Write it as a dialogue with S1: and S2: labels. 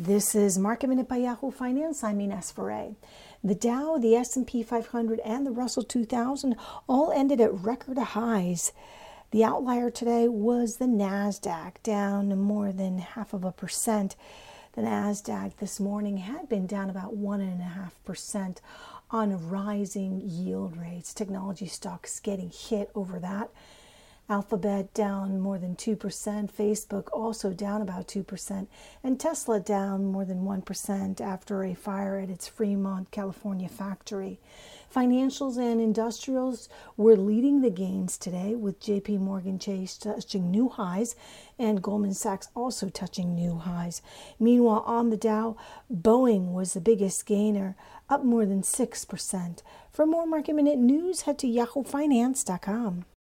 S1: This is Market Minute by Yahoo Finance. I'm Ines Ferre. The Dow, the S&P 500, and the Russell 2000 all ended at record highs. The outlier today was the Nasdaq, down more than half of a percent. The Nasdaq this morning had been down about one and a half percent on rising yield rates. Technology stocks getting hit over that. Alphabet down more than 2%, Facebook also down about 2%, and Tesla down more than 1% after a fire at its Fremont, California factory. Financials and industrials were leading the gains today, with JP Morgan Chase touching new highs and Goldman Sachs also touching new highs. Meanwhile, on the Dow, Boeing was the biggest gainer, up more than 6%. For more market minute news, head to yahoofinance.com.